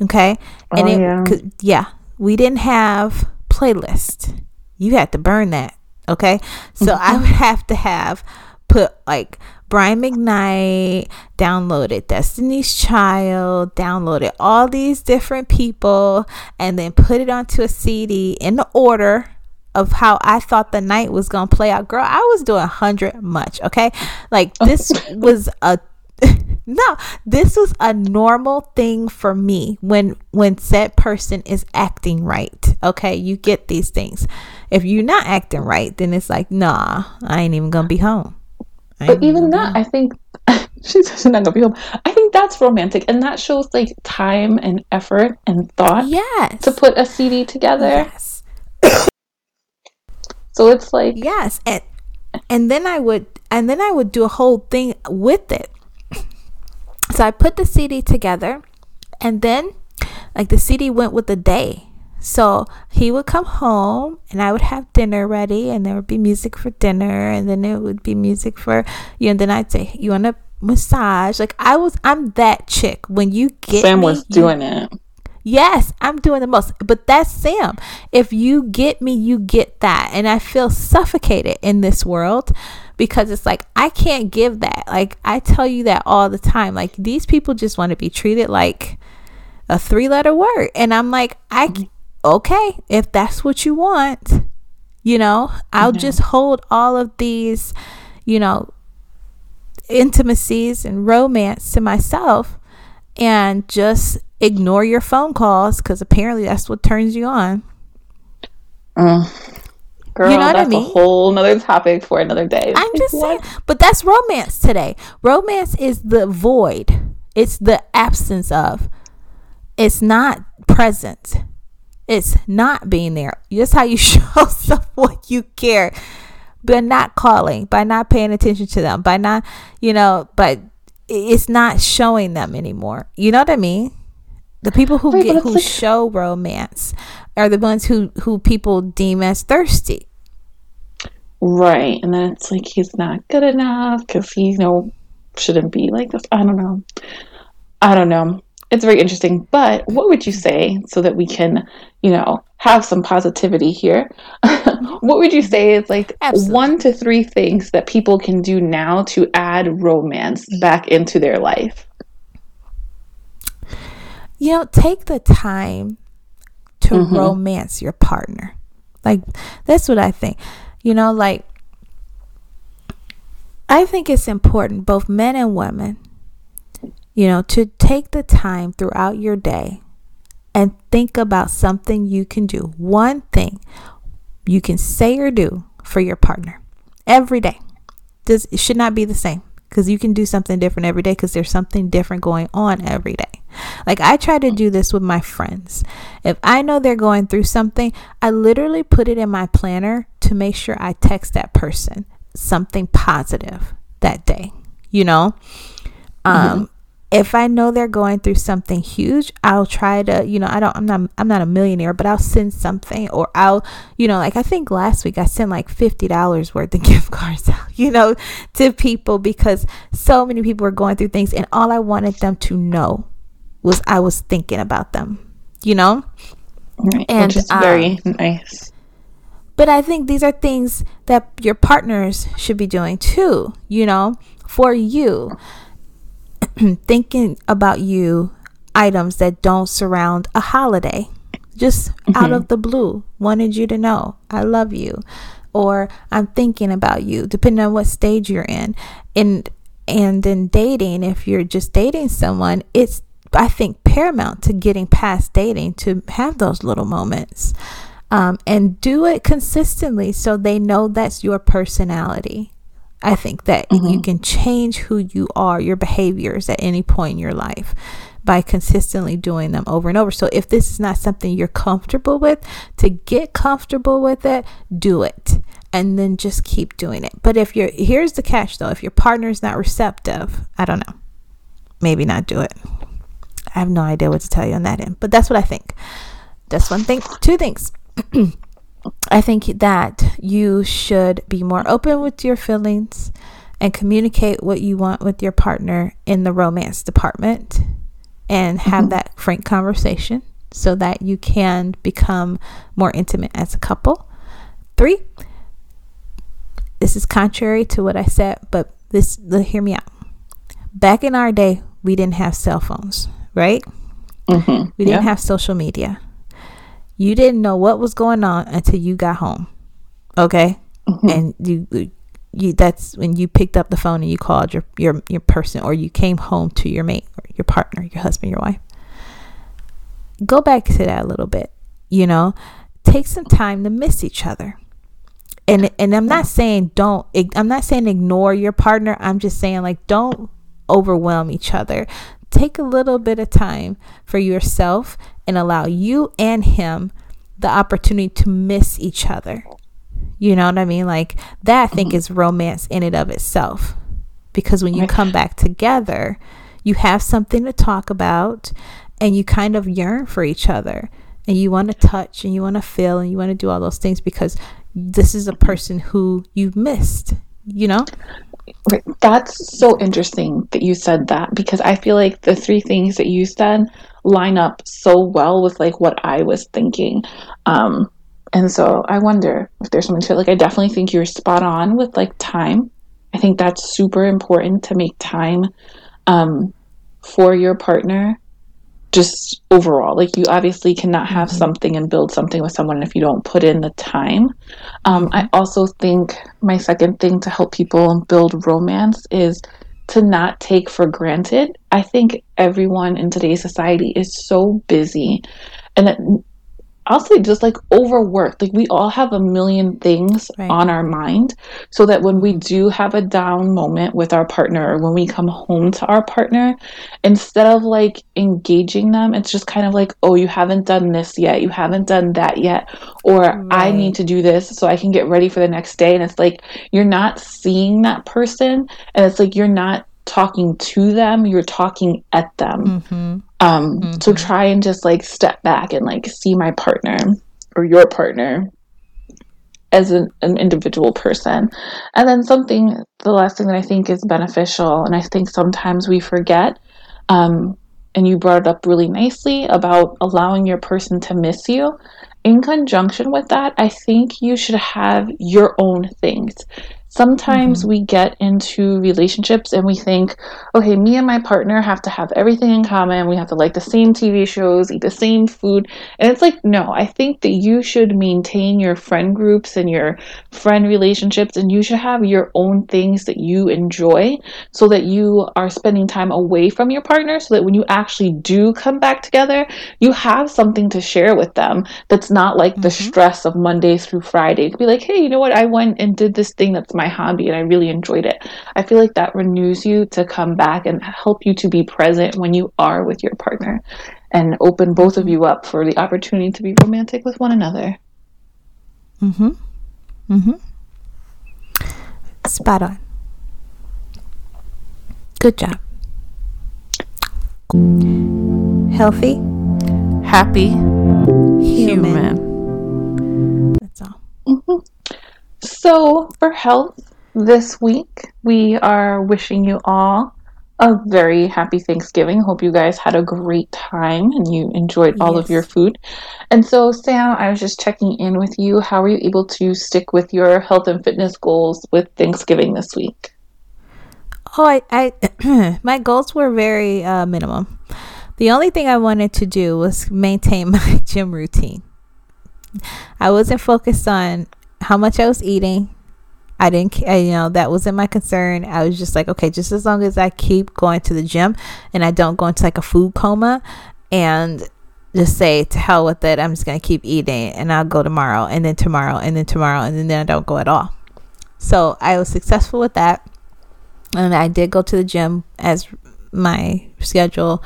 Okay? And oh, it yeah. yeah, we didn't have playlist. You had to burn that. Okay? So mm-hmm. I would have to have put like Brian McKnight, downloaded Destiny's Child, downloaded all these different people, and then put it onto a CD in the order of how I thought the night was gonna play out. Girl, I was doing hundred much, okay? Like this was a no, this was a normal thing for me when when said person is acting right. Okay, you get these things. If you're not acting right, then it's like, nah, I ain't even gonna be home. But even that, I think she's not gonna be home. I think that's romantic, and that shows like time and effort and thought. Yes. To put a CD together. Yes. so it's like yes, and and then I would and then I would do a whole thing with it. So I put the CD together, and then like the CD went with the day. So he would come home and I would have dinner ready and there would be music for dinner and then it would be music for you and then I'd say, You want a massage? Like I was I'm that chick. When you get Sam me, was doing you, it. Yes, I'm doing the most. But that's Sam. If you get me, you get that. And I feel suffocated in this world because it's like I can't give that. Like I tell you that all the time. Like these people just want to be treated like a three letter word. And I'm like, I mm-hmm okay, if that's what you want, you know, I'll mm-hmm. just hold all of these, you know, intimacies and romance to myself and just ignore your phone calls because apparently that's what turns you on. Uh, girl, you know what I mean? a whole nother topic for another day. I'm just saying, but that's romance today. Romance is the void. It's the absence of. It's not present. It's not being there. That's how you show someone you care. By not calling, by not paying attention to them, by not, you know, but it's not showing them anymore. You know what I mean? The people who get who like- show romance are the ones who who people deem as thirsty. Right, and then it's like he's not good enough because he you know shouldn't be like this. I don't know. I don't know it's very interesting. But what would you say so that we can, you know, have some positivity here? what would you say is like Absolutely. one to three things that people can do now to add romance back into their life? You know, take the time to mm-hmm. romance your partner. Like, that's what I think. You know, like, I think it's important, both men and women, you know, to take the time throughout your day and think about something you can do. One thing you can say or do for your partner every day. Does it should not be the same because you can do something different every day because there's something different going on every day. Like I try to do this with my friends. If I know they're going through something, I literally put it in my planner to make sure I text that person something positive that day, you know? Um mm-hmm if I know they're going through something huge, I'll try to, you know, I don't I'm not I'm not a millionaire, but I'll send something or I'll, you know, like I think last week I sent like $50 worth of gift cards out, you know, to people because so many people were going through things and all I wanted them to know was I was thinking about them, you know? Right, and which is very um, nice. But I think these are things that your partners should be doing too, you know, for you thinking about you items that don't surround a holiday just mm-hmm. out of the blue wanted you to know i love you or i'm thinking about you depending on what stage you're in and and in dating if you're just dating someone it's i think paramount to getting past dating to have those little moments um, and do it consistently so they know that's your personality I think that mm-hmm. you can change who you are, your behaviors at any point in your life by consistently doing them over and over. So if this is not something you're comfortable with, to get comfortable with it, do it and then just keep doing it. But if you're here's the catch though, if your partner is not receptive, I don't know. Maybe not do it. I have no idea what to tell you on that end, but that's what I think. That's one thing. Two things. I think that you should be more open with your feelings and communicate what you want with your partner in the romance department and have mm-hmm. that frank conversation so that you can become more intimate as a couple. Three, this is contrary to what I said, but this, hear me out. Back in our day, we didn't have cell phones, right? Mm-hmm. We didn't yeah. have social media. You didn't know what was going on until you got home. Okay? Mm-hmm. And you you that's when you picked up the phone and you called your your your person or you came home to your mate or your partner, your husband, your wife. Go back to that a little bit. You know, take some time to miss each other. And and I'm not saying don't I'm not saying ignore your partner. I'm just saying like don't overwhelm each other. Take a little bit of time for yourself and allow you and him the opportunity to miss each other you know what I mean? Like that I think mm-hmm. is romance in and of itself. Because when you come back together, you have something to talk about and you kind of yearn for each other and you want to touch and you want to feel and you want to do all those things because this is a person who you've missed, you know? That's so interesting that you said that because I feel like the three things that you said line up so well with like what I was thinking. Um, and so I wonder if there's something to it. Like, I definitely think you're spot on with like time. I think that's super important to make time um, for your partner just overall like you obviously cannot have mm-hmm. something and build something with someone if you don't put in the time um, i also think my second thing to help people build romance is to not take for granted i think everyone in today's society is so busy and that I'll say just like overworked. Like we all have a million things right. on our mind. So that when we do have a down moment with our partner or when we come home to our partner, instead of like engaging them, it's just kind of like, oh, you haven't done this yet. You haven't done that yet. Or right. I need to do this so I can get ready for the next day. And it's like you're not seeing that person. And it's like you're not talking to them, you're talking at them. Mm-hmm. Um, mm-hmm. So try and just like step back and like see my partner or your partner as an, an, individual person. And then something, the last thing that I think is beneficial, and I think sometimes we forget, um, and you brought it up really nicely about allowing your person to miss you. In conjunction with that, I think you should have your own things. Sometimes mm-hmm. we get into relationships and we think, okay, me and my partner have to have everything in common. We have to like the same TV shows, eat the same food. And it's like, no, I think that you should maintain your friend groups and your friend relationships and you should have your own things that you enjoy so that you are spending time away from your partner so that when you actually do come back together, you have something to share with them that's not like mm-hmm. the stress of Monday through Friday. To be like, hey, you know what? I went and did this thing that's my my hobby and I really enjoyed it. I feel like that renews you to come back and help you to be present when you are with your partner and open both of you up for the opportunity to be romantic with one another. Mhm. Mhm. Spot on. Good job. Healthy, happy, human. human. That's all. Mm-hmm. So, for health this week, we are wishing you all a very happy Thanksgiving. Hope you guys had a great time and you enjoyed all yes. of your food. And so, Sam, I was just checking in with you. How were you able to stick with your health and fitness goals with Thanksgiving this week? Oh, I, I my goals were very uh, minimum. The only thing I wanted to do was maintain my gym routine. I wasn't focused on how much I was eating. I didn't, I, you know, that wasn't my concern. I was just like, okay, just as long as I keep going to the gym and I don't go into like a food coma and just say to hell with it, I'm just going to keep eating and I'll go tomorrow and then tomorrow and then tomorrow and then, then I don't go at all. So I was successful with that. And I did go to the gym as my schedule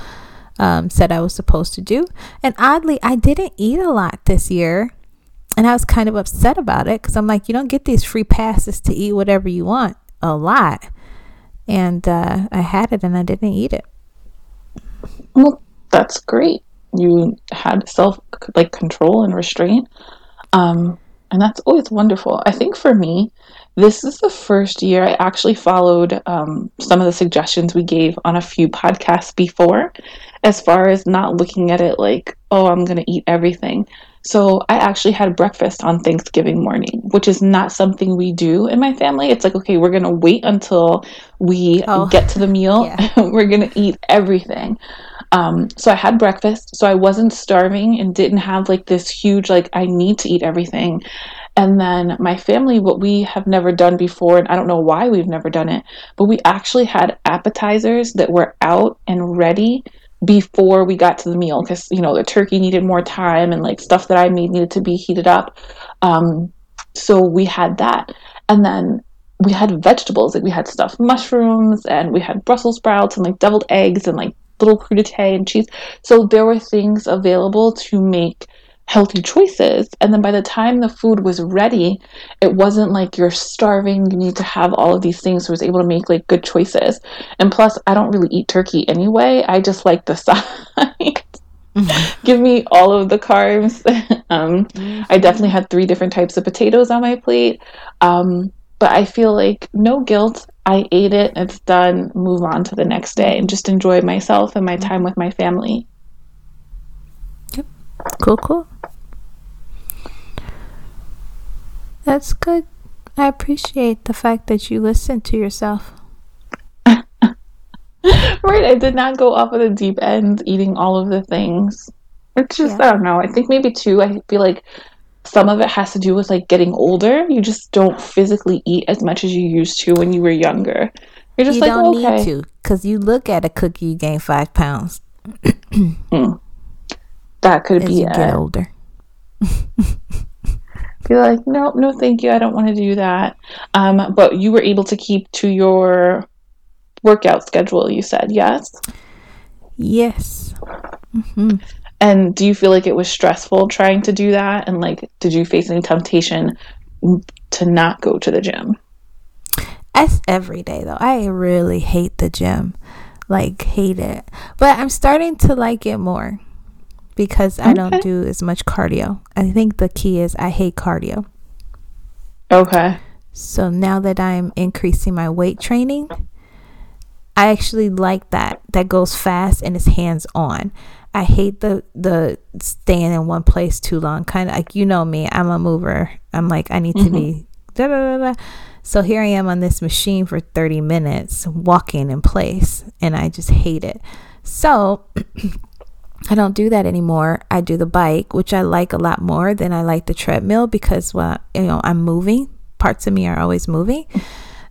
um, said I was supposed to do. And oddly, I didn't eat a lot this year. And I was kind of upset about it because I'm like, you don't get these free passes to eat whatever you want a lot. And uh, I had it and I didn't eat it. Well, that's great. You had self like control and restraint. Um, and that's always wonderful. I think for me, this is the first year I actually followed um, some of the suggestions we gave on a few podcasts before, as far as not looking at it like, oh, I'm going to eat everything. So I actually had breakfast on Thanksgiving morning, which is not something we do in my family. It's like, okay, we're going to wait until we oh, get to the meal. Yeah. we're going to eat everything. Um, so I had breakfast. So I wasn't starving and didn't have like this huge, like, I need to eat everything. And then my family, what we have never done before, and I don't know why we've never done it, but we actually had appetizers that were out and ready before we got to the meal because you know the turkey needed more time and like stuff that I made needed to be heated up. Um, so we had that, and then we had vegetables like we had stuffed mushrooms and we had Brussels sprouts and like deviled eggs and like little crudité and cheese. So there were things available to make healthy choices. And then by the time the food was ready, it wasn't like you're starving, you need to have all of these things. So I was able to make like good choices. And plus, I don't really eat turkey anyway. I just like the side. Mm-hmm. Give me all of the carbs. um, mm-hmm. I definitely had three different types of potatoes on my plate. Um, but I feel like no guilt. I ate it, it's done, move on to the next day and just enjoy myself and my mm-hmm. time with my family. Yep. Cool, cool. That's good. I appreciate the fact that you listen to yourself. right, I did not go off of the deep end eating all of the things. It's just, yeah. I don't know. I think maybe too, I feel like some of it has to do with like getting older. You just don't physically eat as much as you used to when you were younger. You're just you like, don't okay. need to because you look at a cookie, you gain five pounds. mm. That could as be you get older. be like, no, no, thank you. I don't want to do that. Um, but you were able to keep to your workout schedule, you said, yes? Yes. Mm-hmm. And do you feel like it was stressful trying to do that? And like, did you face any temptation to not go to the gym? As every day, though. I really hate the gym. Like, hate it. But I'm starting to like it more because I don't do as much cardio. I think the key is I hate cardio. Okay. So now that I'm increasing my weight training, I actually like that. That goes fast and it's hands on. I hate the the staying in one place too long. Kind of like you know me, I'm a mover. I'm like I need mm-hmm. to be mm-hmm. da, da, da. So here I am on this machine for 30 minutes walking in place and I just hate it. So I don't do that anymore. I do the bike, which I like a lot more than I like the treadmill because well, you know, I'm moving. Parts of me are always moving.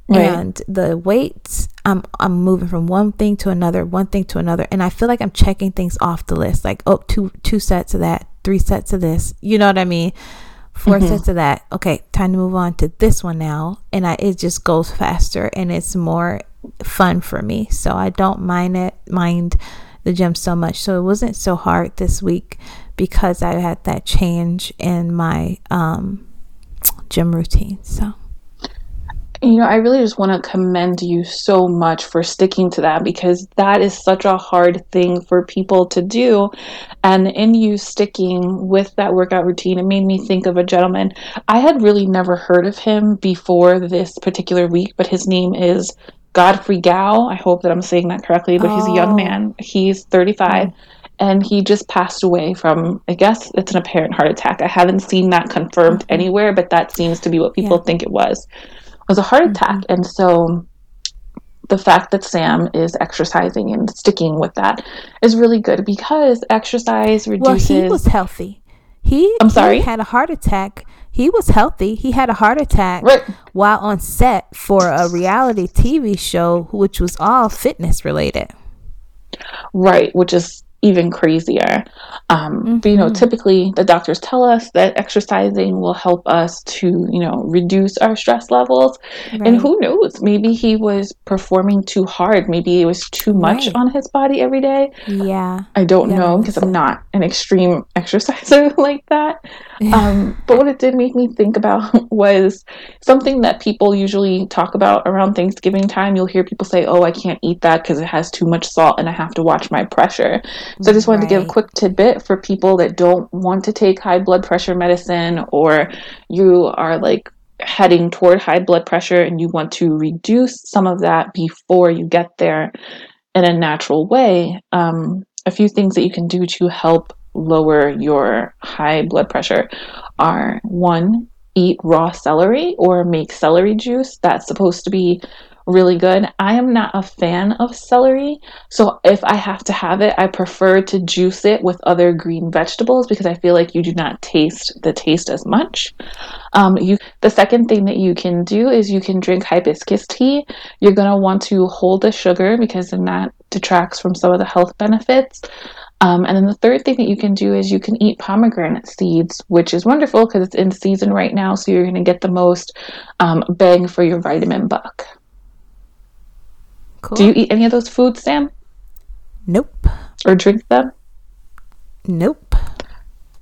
Right. And the weights, I'm I'm moving from one thing to another, one thing to another, and I feel like I'm checking things off the list. Like, oh, two two sets of that, three sets of this. You know what I mean? 4 mm-hmm. sets of that. Okay, time to move on to this one now, and I it just goes faster and it's more fun for me. So I don't mind it mind the gym so much. So it wasn't so hard this week because I had that change in my um, gym routine. So. You know, I really just want to commend you so much for sticking to that because that is such a hard thing for people to do. And in you sticking with that workout routine, it made me think of a gentleman. I had really never heard of him before this particular week, but his name is Godfrey Gao. I hope that I'm saying that correctly, but oh. he's a young oh. man. He's 35 mm. and he just passed away from, I guess it's an apparent heart attack. I haven't seen that confirmed mm-hmm. anywhere, but that seems to be what people yeah. think it was. It was a heart mm-hmm. attack. And so the fact that Sam is exercising and sticking with that is really good because exercise reduces. Well, he was healthy. He, I'm sorry, he had a heart attack he was healthy. He had a heart attack right. while on set for a reality TV show, which was all fitness related. Right, which is even crazier. Um, mm-hmm. But you know, mm-hmm. typically the doctors tell us that exercising will help us to you know reduce our stress levels. Right. And who knows? Maybe he was performing too hard. Maybe it was too much right. on his body every day. Yeah, I don't yeah, know because I'm not an extreme exerciser like that. Um, but what it did make me think about was something that people usually talk about around Thanksgiving time. You'll hear people say, "Oh, I can't eat that because it has too much salt and I have to watch my pressure." So I just wanted right. to give a quick tidbit for people that don't want to take high blood pressure medicine or you are like heading toward high blood pressure and you want to reduce some of that before you get there in a natural way. Um, a few things that you can do to help lower your high blood pressure are one, eat raw celery or make celery juice. That's supposed to be really good. I am not a fan of celery, so if I have to have it, I prefer to juice it with other green vegetables because I feel like you do not taste the taste as much. Um, you, the second thing that you can do is you can drink hibiscus tea. You're to want to hold the sugar because then that detracts from some of the health benefits. Um, and then the third thing that you can do is you can eat pomegranate seeds, which is wonderful because it's in season right now. So you're going to get the most um, bang for your vitamin buck. Cool. Do you eat any of those foods, Sam? Nope. Or drink them? Nope.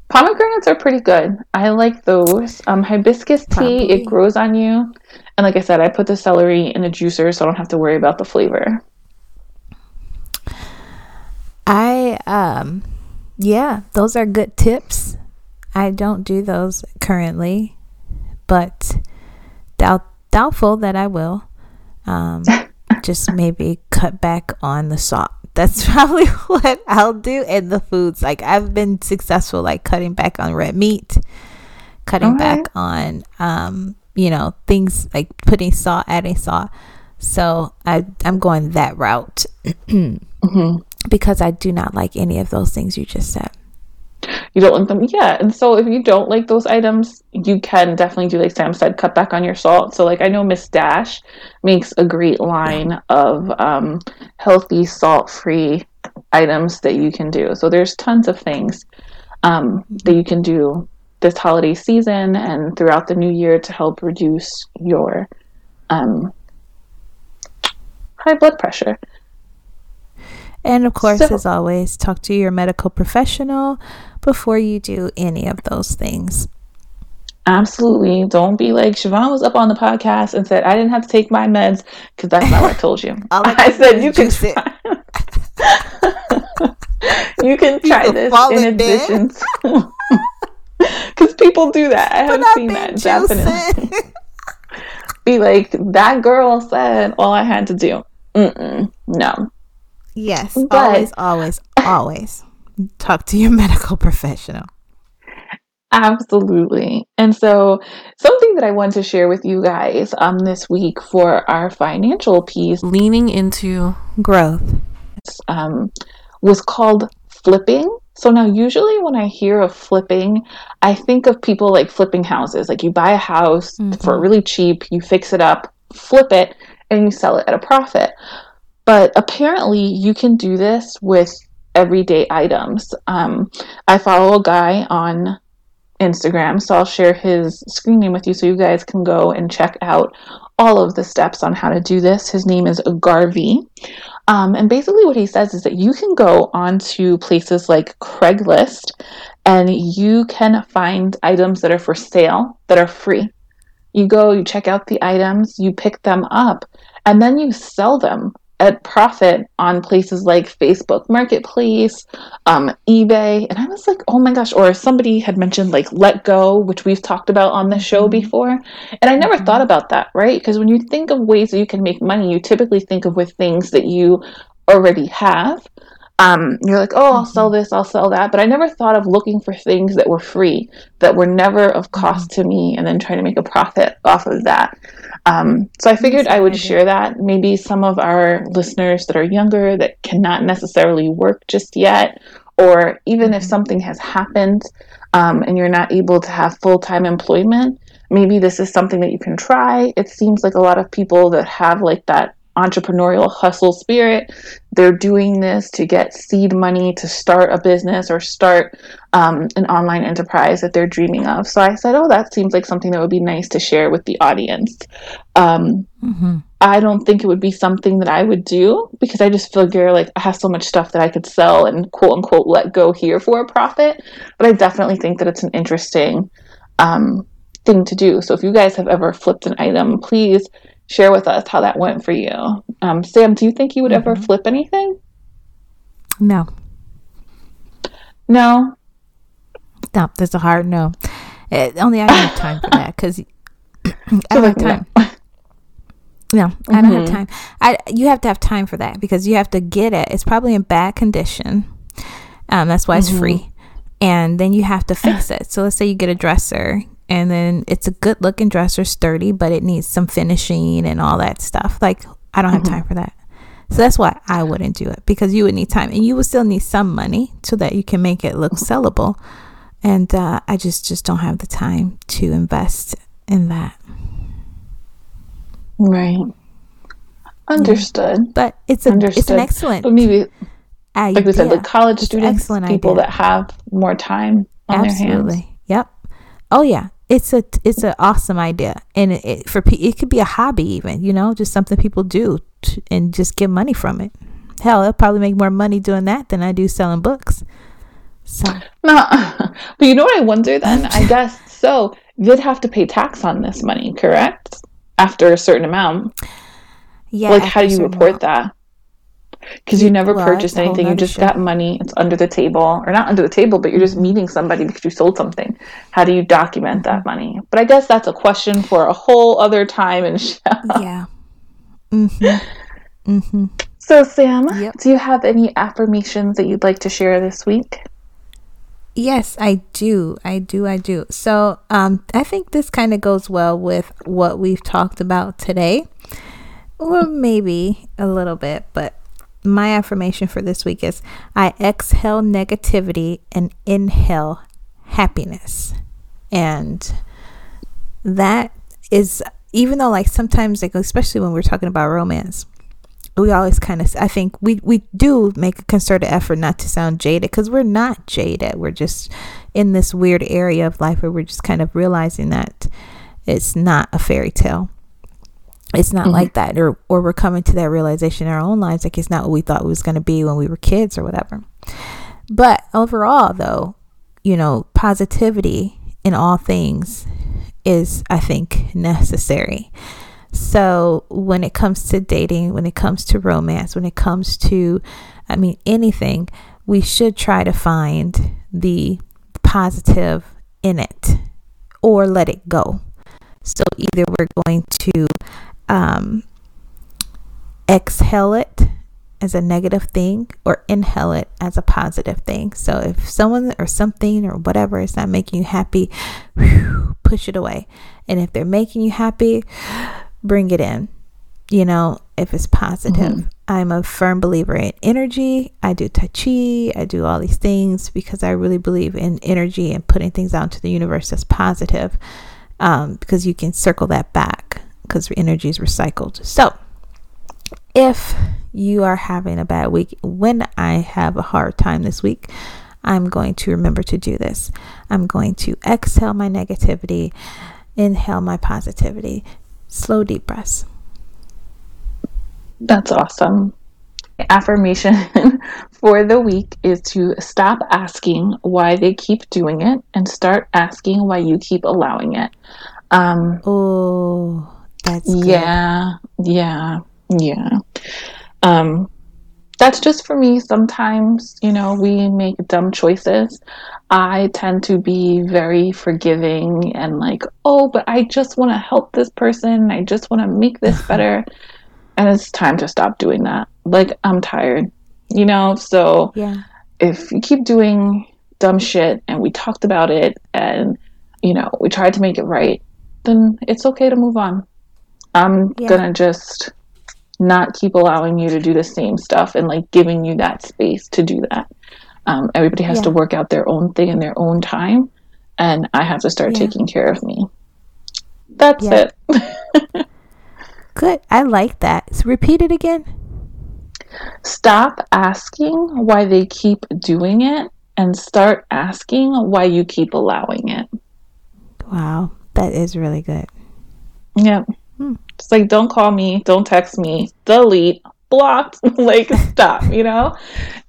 Pomegranates are pretty good. I like those. Um, hibiscus tea, Probably. it grows on you. And like I said, I put the celery in a juicer so I don't have to worry about the flavor. I um yeah, those are good tips. I don't do those currently, but doubt, doubtful that I will. Um, just maybe cut back on the salt. That's probably what I'll do. And the foods, like I've been successful, like cutting back on red meat, cutting back on, um, you know, things like putting salt, adding salt. So I, I'm going that route. mm-hmm because I do not like any of those things you just said. You don't like them, yeah. And so if you don't like those items, you can definitely do like Sam said, cut back on your salt. So like I know Miss Dash makes a great line of um, healthy salt-free items that you can do. So there's tons of things um, that you can do this holiday season and throughout the new year to help reduce your um, high blood pressure. And of course, so, as always, talk to your medical professional before you do any of those things. Absolutely. Don't be like Shavon was up on the podcast and said, I didn't have to take my meds because that's not what I told you. I, I said, you can try. you can try you this in addition Because people do that. I have seen that definitely. be like, that girl said all I had to do. Mm-mm, no. Yes, but, always, always, always talk to your medical professional. Absolutely. And so, something that I want to share with you guys um, this week for our financial piece, leaning into growth, um, was called flipping. So, now usually when I hear of flipping, I think of people like flipping houses. Like you buy a house mm-hmm. for really cheap, you fix it up, flip it, and you sell it at a profit. But apparently, you can do this with everyday items. Um, I follow a guy on Instagram, so I'll share his screen name with you so you guys can go and check out all of the steps on how to do this. His name is Garvey. Um, and basically, what he says is that you can go onto places like Craigslist and you can find items that are for sale that are free. You go, you check out the items, you pick them up, and then you sell them at profit on places like Facebook Marketplace, um, eBay. And I was like, oh my gosh. Or somebody had mentioned like letgo, which we've talked about on the show mm-hmm. before. And I never mm-hmm. thought about that, right? Because when you think of ways that you can make money, you typically think of with things that you already have. Um, you're like, oh, I'll sell mm-hmm. this, I'll sell that. But I never thought of looking for things that were free, that were never of cost to me, and then trying to make a profit off of that. Um, so I figured I would share that. Maybe some of our listeners that are younger that cannot necessarily work just yet, or even if mm-hmm. something has happened um, and you're not able to have full time employment, maybe this is something that you can try. It seems like a lot of people that have like that entrepreneurial hustle spirit. They're doing this to get seed money to start a business or start um, an online enterprise that they're dreaming of. So I said, oh, that seems like something that would be nice to share with the audience. Um, mm-hmm. I don't think it would be something that I would do because I just figure like I have so much stuff that I could sell and quote unquote let go here for a profit. But I definitely think that it's an interesting um, thing to do. So if you guys have ever flipped an item, please share with us how that went for you. Um, Sam, do you think you would mm-hmm. ever flip anything? No. No. No, that's a hard no. It, only I have time for that because I don't have time. No. No, I don't mm-hmm. have time. I you have to have time for that because you have to get it. It's probably in bad condition. Um, that's why it's mm-hmm. free. And then you have to fix it. So let's say you get a dresser and then it's a good looking dresser, sturdy, but it needs some finishing and all that stuff. Like I don't have mm-hmm. time for that. So that's why I wouldn't do it because you would need time and you would still need some money so that you can make it look sellable. And uh, I just just don't have the time to invest in that. Right. Understood. Yeah. But it's a Understood. it's an excellent. But maybe, idea. like we said, the college students, people idea. that have more time on Absolutely. their hands. Yep. Oh yeah, it's a it's an awesome idea, and it, it for it could be a hobby even. You know, just something people do to, and just get money from it. Hell, I'll probably make more money doing that than I do selling books. So. No, but you know what I wonder then? I guess so. You'd have to pay tax on this money, correct? After a certain amount. Yeah. Like, how do you report amount. that? Because you never well, purchased anything. You just got money. It's under the table, or not under the table, but you're just mm-hmm. meeting somebody because you sold something. How do you document that money? But I guess that's a question for a whole other time and show. Yeah. Mm-hmm. Mm-hmm. So, Sam, yep. do you have any affirmations that you'd like to share this week? Yes, I do. I do. I do. So, um, I think this kind of goes well with what we've talked about today, or maybe a little bit, but my affirmation for this week is I exhale negativity and inhale happiness. And that is, even though, like, sometimes, like, especially when we're talking about romance, we always kind of, I think we, we do make a concerted effort not to sound jaded because we're not jaded. We're just in this weird area of life where we're just kind of realizing that it's not a fairy tale it's not mm-hmm. like that or or we're coming to that realization in our own lives like it's not what we thought it was going to be when we were kids or whatever. But overall though you know positivity in all things is i think necessary. So when it comes to dating when it comes to romance when it comes to i mean anything we should try to find the positive in it or let it go. So either we're going to um, exhale it as a negative thing or inhale it as a positive thing. So if someone or something or whatever is not making you happy, whew, push it away. And if they're making you happy, bring it in. You know, if it's positive. Mm-hmm. I'm a firm believer in energy. I do Tai Chi. I do all these things because I really believe in energy and putting things out into the universe as positive um, because you can circle that back because energy is recycled. So, if you are having a bad week, when I have a hard time this week, I'm going to remember to do this. I'm going to exhale my negativity, inhale my positivity, slow deep breaths. That's awesome. Affirmation for the week is to stop asking why they keep doing it and start asking why you keep allowing it. Um, oh, that's good. yeah, yeah, yeah. Um, that's just for me. Sometimes, you know, we make dumb choices. I tend to be very forgiving and like, oh, but I just want to help this person. I just want to make this better. and it's time to stop doing that. Like, I'm tired, you know? So, yeah. if you keep doing dumb shit and we talked about it and, you know, we tried to make it right, then it's okay to move on. I'm yeah. gonna just not keep allowing you to do the same stuff and like giving you that space to do that. Um, everybody has yeah. to work out their own thing in their own time, and I have to start yeah. taking care of me. That's it. Good. good. I like that. So repeat it again. Stop asking why they keep doing it and start asking why you keep allowing it. Wow, that is really good. Yep. Hmm. It's like, don't call me, don't text me, delete, blocked, like, stop, you know?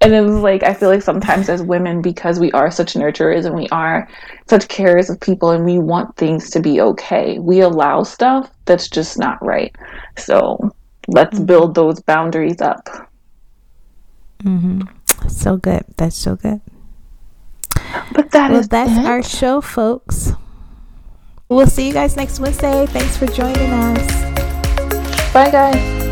And it's like, I feel like sometimes as women, because we are such nurturers and we are such carers of people and we want things to be okay, we allow stuff that's just not right. So let's mm-hmm. build those boundaries up. Mm-hmm. So good. That's so good. But that well, that's it. our show, folks. We'll see you guys next Wednesday. Thanks for joining us. Bye, guys.